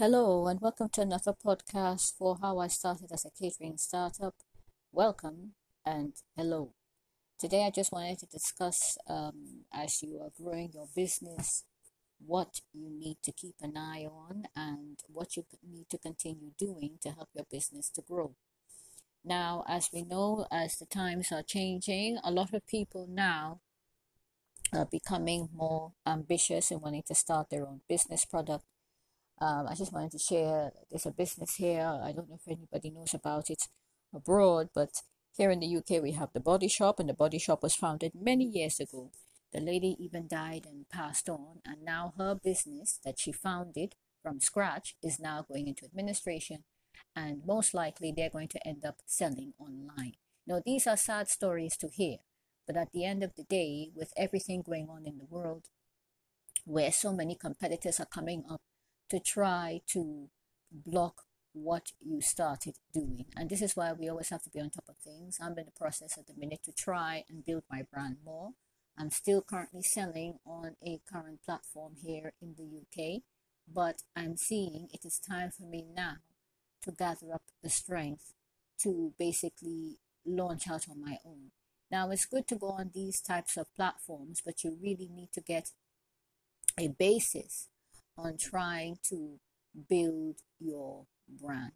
Hello, and welcome to another podcast for how I started as a catering startup. Welcome and hello. Today, I just wanted to discuss um, as you are growing your business, what you need to keep an eye on and what you need to continue doing to help your business to grow. Now, as we know, as the times are changing, a lot of people now are becoming more ambitious and wanting to start their own business product um, I just wanted to share there's a business here. I don't know if anybody knows about it abroad, but here in the UK we have the Body Shop, and the Body Shop was founded many years ago. The lady even died and passed on, and now her business that she founded from scratch is now going into administration, and most likely they're going to end up selling online. Now, these are sad stories to hear, but at the end of the day, with everything going on in the world, where so many competitors are coming up to try to block what you started doing. And this is why we always have to be on top of things. I'm in the process at the minute to try and build my brand more. I'm still currently selling on a current platform here in the UK, but I'm seeing it is time for me now to gather up the strength to basically launch out on my own. Now, it's good to go on these types of platforms, but you really need to get a basis on trying to build your brand.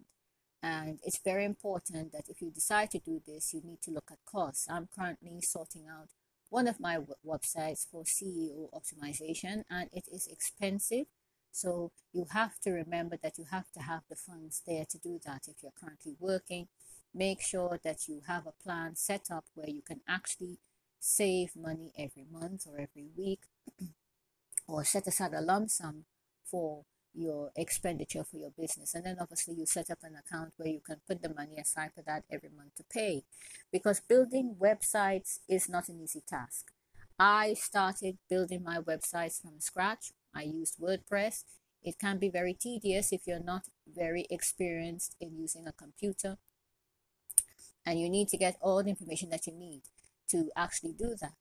And it's very important that if you decide to do this, you need to look at costs. I'm currently sorting out one of my websites for SEO optimization, and it is expensive. So you have to remember that you have to have the funds there to do that. If you're currently working, make sure that you have a plan set up where you can actually save money every month or every week or set aside a lump sum for your expenditure for your business. And then obviously you set up an account where you can put the money aside for that every month to pay. Because building websites is not an easy task. I started building my websites from scratch. I used WordPress. It can be very tedious if you're not very experienced in using a computer. And you need to get all the information that you need to actually do that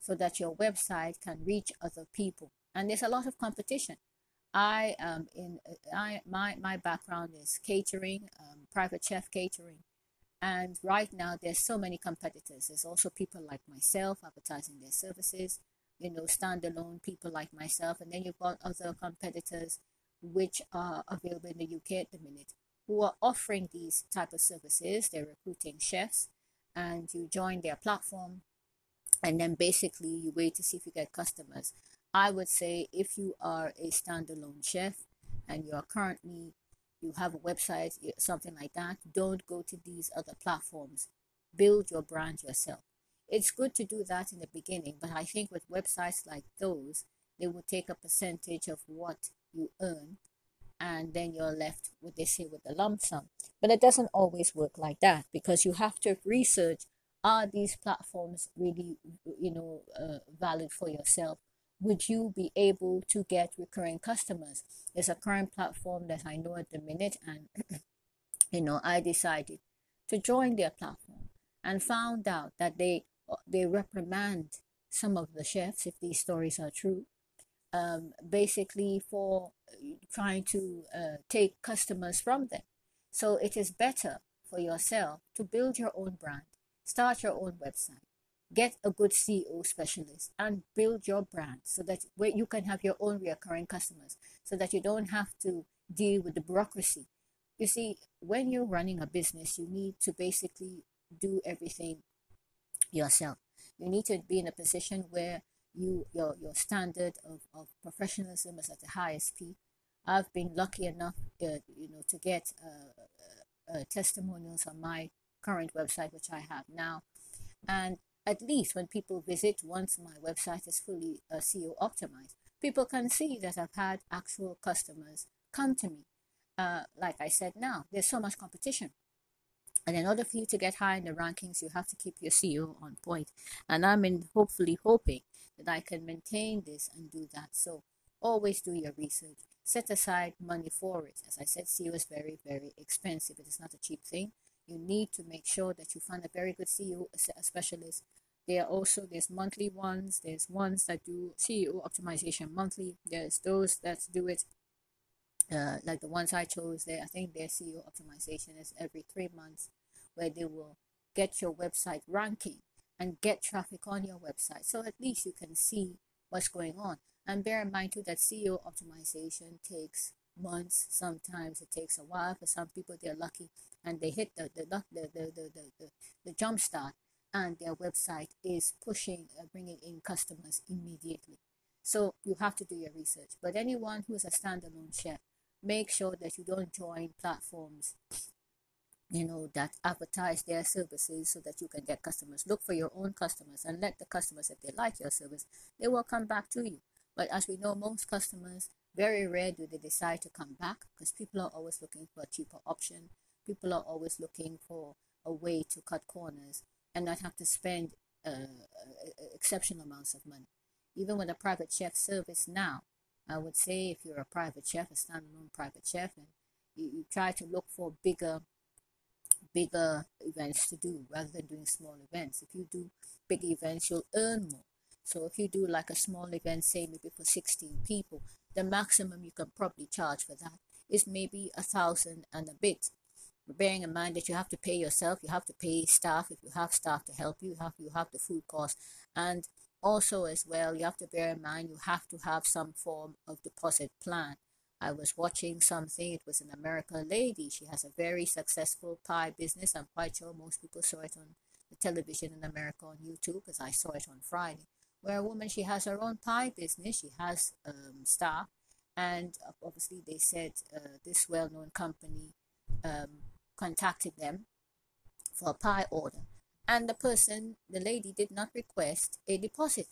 so that your website can reach other people. And there's a lot of competition. I um in I my my background is catering, um, private chef catering, and right now there's so many competitors. There's also people like myself advertising their services, you know, standalone people like myself, and then you've got other competitors which are available in the UK at the minute who are offering these type of services. They're recruiting chefs, and you join their platform, and then basically you wait to see if you get customers. I would say if you are a standalone chef and you are currently you have a website, something like that, don't go to these other platforms. Build your brand yourself. It's good to do that in the beginning, but I think with websites like those, they will take a percentage of what you earn and then you're left with they say with a lump sum. But it doesn't always work like that because you have to research are these platforms really you know uh, valid for yourself would you be able to get recurring customers? It's a current platform that I know at the minute, and you know, I decided to join their platform and found out that they they reprimand some of the chefs if these stories are true, um, basically for trying to uh, take customers from them. So it is better for yourself to build your own brand, start your own website, get a good SEO specialist and build your brand so that where you can have your own recurring customers so that you don't have to deal with the bureaucracy. You see, when you're running a business, you need to basically do everything yourself. You need to be in a position where you your your standard of, of professionalism is at the highest peak. I've been lucky enough, uh, you know, to get uh, uh, testimonials on my current website, which I have now, and at least when people visit once my website is fully uh, SEO optimized, people can see that I've had actual customers come to me. Uh, like I said now, there's so much competition. And in order for you to get high in the rankings, you have to keep your SEO on point. And I'm in hopefully hoping that I can maintain this and do that. So always do your research. Set aside money for it. As I said, SEO is very, very expensive. It is not a cheap thing you need to make sure that you find a very good SEO specialist. There are also there's monthly ones. There's ones that do SEO optimization monthly. There's those that do it uh, like the ones I chose there, I think their SEO optimization is every three months, where they will get your website ranking and get traffic on your website. So at least you can see what's going on. And bear in mind too that SEO optimization takes months. Sometimes it takes a while. For some people, they're lucky and they hit the the the the the, the, the, jump start, and their website is pushing, uh, bringing in customers immediately. So you have to do your research. But anyone who is a standalone chef, make sure that you don't join platforms you know that advertise their services so that you can get customers look for your own customers and let the customers if they like your service they will come back to you but as we know most customers very rare do they decide to come back because people are always looking for a cheaper option people are always looking for a way to cut corners and not have to spend uh, exceptional amounts of money even with a private chef service now i would say if you're a private chef a standalone private chef and you, you try to look for bigger bigger events to do rather than doing small events. If you do big events, you'll earn more. So if you do like a small event, say maybe for 16 people, the maximum you can probably charge for that is maybe a thousand and a bit. Bearing in mind that you have to pay yourself, you have to pay staff if you have staff to help you, you have you have the food cost, and also as well you have to bear in mind you have to have some form of deposit plan I was watching something. It was an American lady. She has a very successful pie business. I'm quite sure most people saw it on the television in America on YouTube because I saw it on Friday. Where a woman, she has her own pie business. She has um, staff. And obviously, they said uh, this well known company um, contacted them for a pie order. And the person, the lady, did not request a deposit.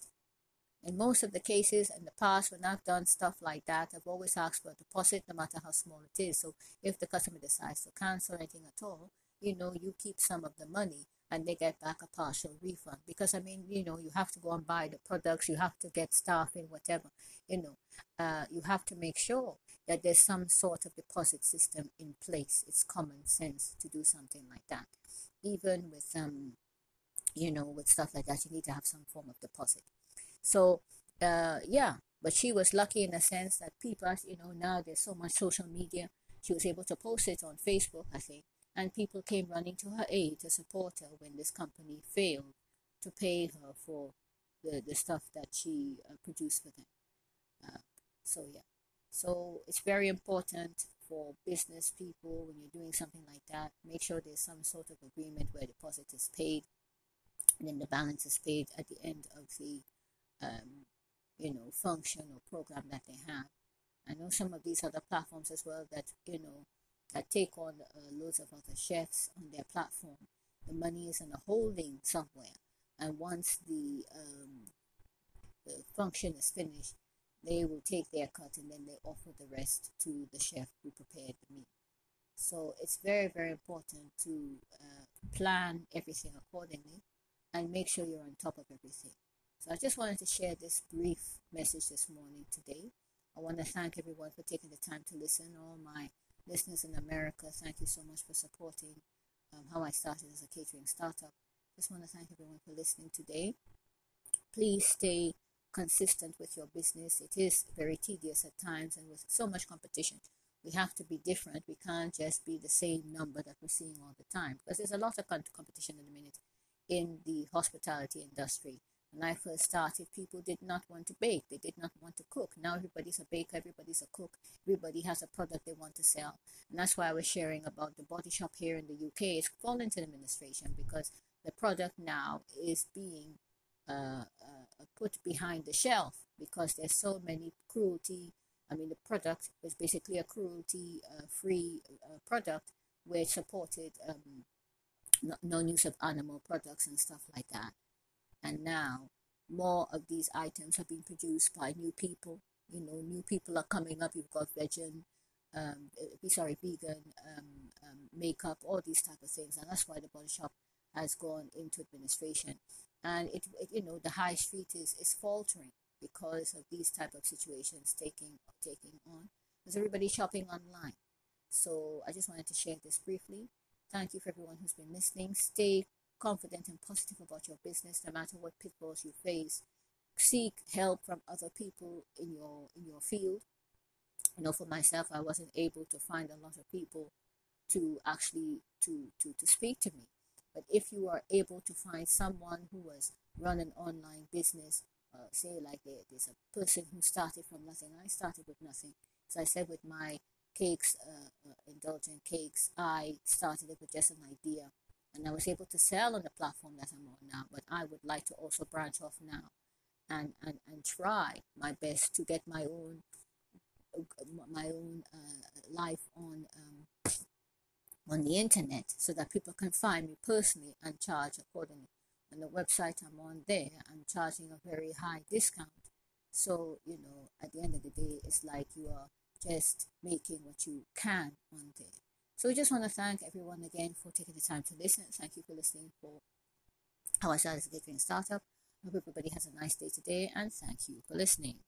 In most of the cases in the past, when I've done stuff like that, I've always asked for a deposit, no matter how small it is. So if the customer decides to cancel anything at all, you know, you keep some of the money and they get back a partial refund. Because I mean, you know, you have to go and buy the products, you have to get staff in, whatever. You know, uh, you have to make sure that there's some sort of deposit system in place. It's common sense to do something like that. Even with um, you know, with stuff like that, you need to have some form of deposit. So, uh, yeah, but she was lucky in the sense that people, you know, now there's so much social media. She was able to post it on Facebook, I think, and people came running to her aid to support her when this company failed to pay her for the, the stuff that she uh, produced for them. Uh, so, yeah. So, it's very important for business people when you're doing something like that. Make sure there's some sort of agreement where deposit is paid and then the balance is paid at the end of the um, you know, function or program that they have. I know some of these other platforms as well that, you know, that take on uh, loads of other chefs on their platform. The money is in a holding somewhere. And once the, um, the function is finished, they will take their cut and then they offer the rest to the chef who prepared the meal. So it's very, very important to uh, plan everything accordingly and make sure you're on top of everything. So I just wanted to share this brief message this morning today. I want to thank everyone for taking the time to listen. All my listeners in America, thank you so much for supporting um, how I started as a catering startup. Just want to thank everyone for listening today. Please stay consistent with your business. It is very tedious at times, and with so much competition, we have to be different. We can't just be the same number that we're seeing all the time because there's a lot of competition in a minute in the hospitality industry. When I first started, people did not want to bake. They did not want to cook. Now everybody's a baker, everybody's a cook. Everybody has a product they want to sell. And that's why I was sharing about the body shop here in the UK. It's fallen into administration because the product now is being uh, uh, put behind the shelf because there's so many cruelty. I mean, the product is basically a cruelty uh, free uh, product where it supported um, no use of animal products and stuff like that. And now more of these items have been produced by new people. You know, new people are coming up. You've got vegan, um, eh, sorry, vegan um, um, makeup, all these type of things, and that's why the Body Shop has gone into administration. And it, it you know, the high street is is faltering because of these type of situations taking taking on, because everybody's shopping online. So I just wanted to share this briefly. Thank you for everyone who's been listening. Stay confident and positive about your business no matter what pitfalls you face. Seek help from other people in your in your field. you know, for myself, I wasn't able to find a lot of people to actually to to to speak to me. But if you are able to find someone who was run an online business, uh, say like there's a person who started from nothing, I started with nothing. As I said with my cakes, uh, uh, indulgent cakes, I started it with just an idea, and I was able to sell on the platform that I'm on now. But I would like to also branch off now, and and and try my best to get my own my own uh, life on um, on the internet so that people can find me personally and charge accordingly. On the website I'm on there, I'm charging a very high discount. So, you know, at the end of the day, it's like you are just making what you can on there. So we just want to thank everyone again for taking the time to listen. Thank you for listening for as a Catering Startup. I hope everybody has a nice day today and thank you for listening.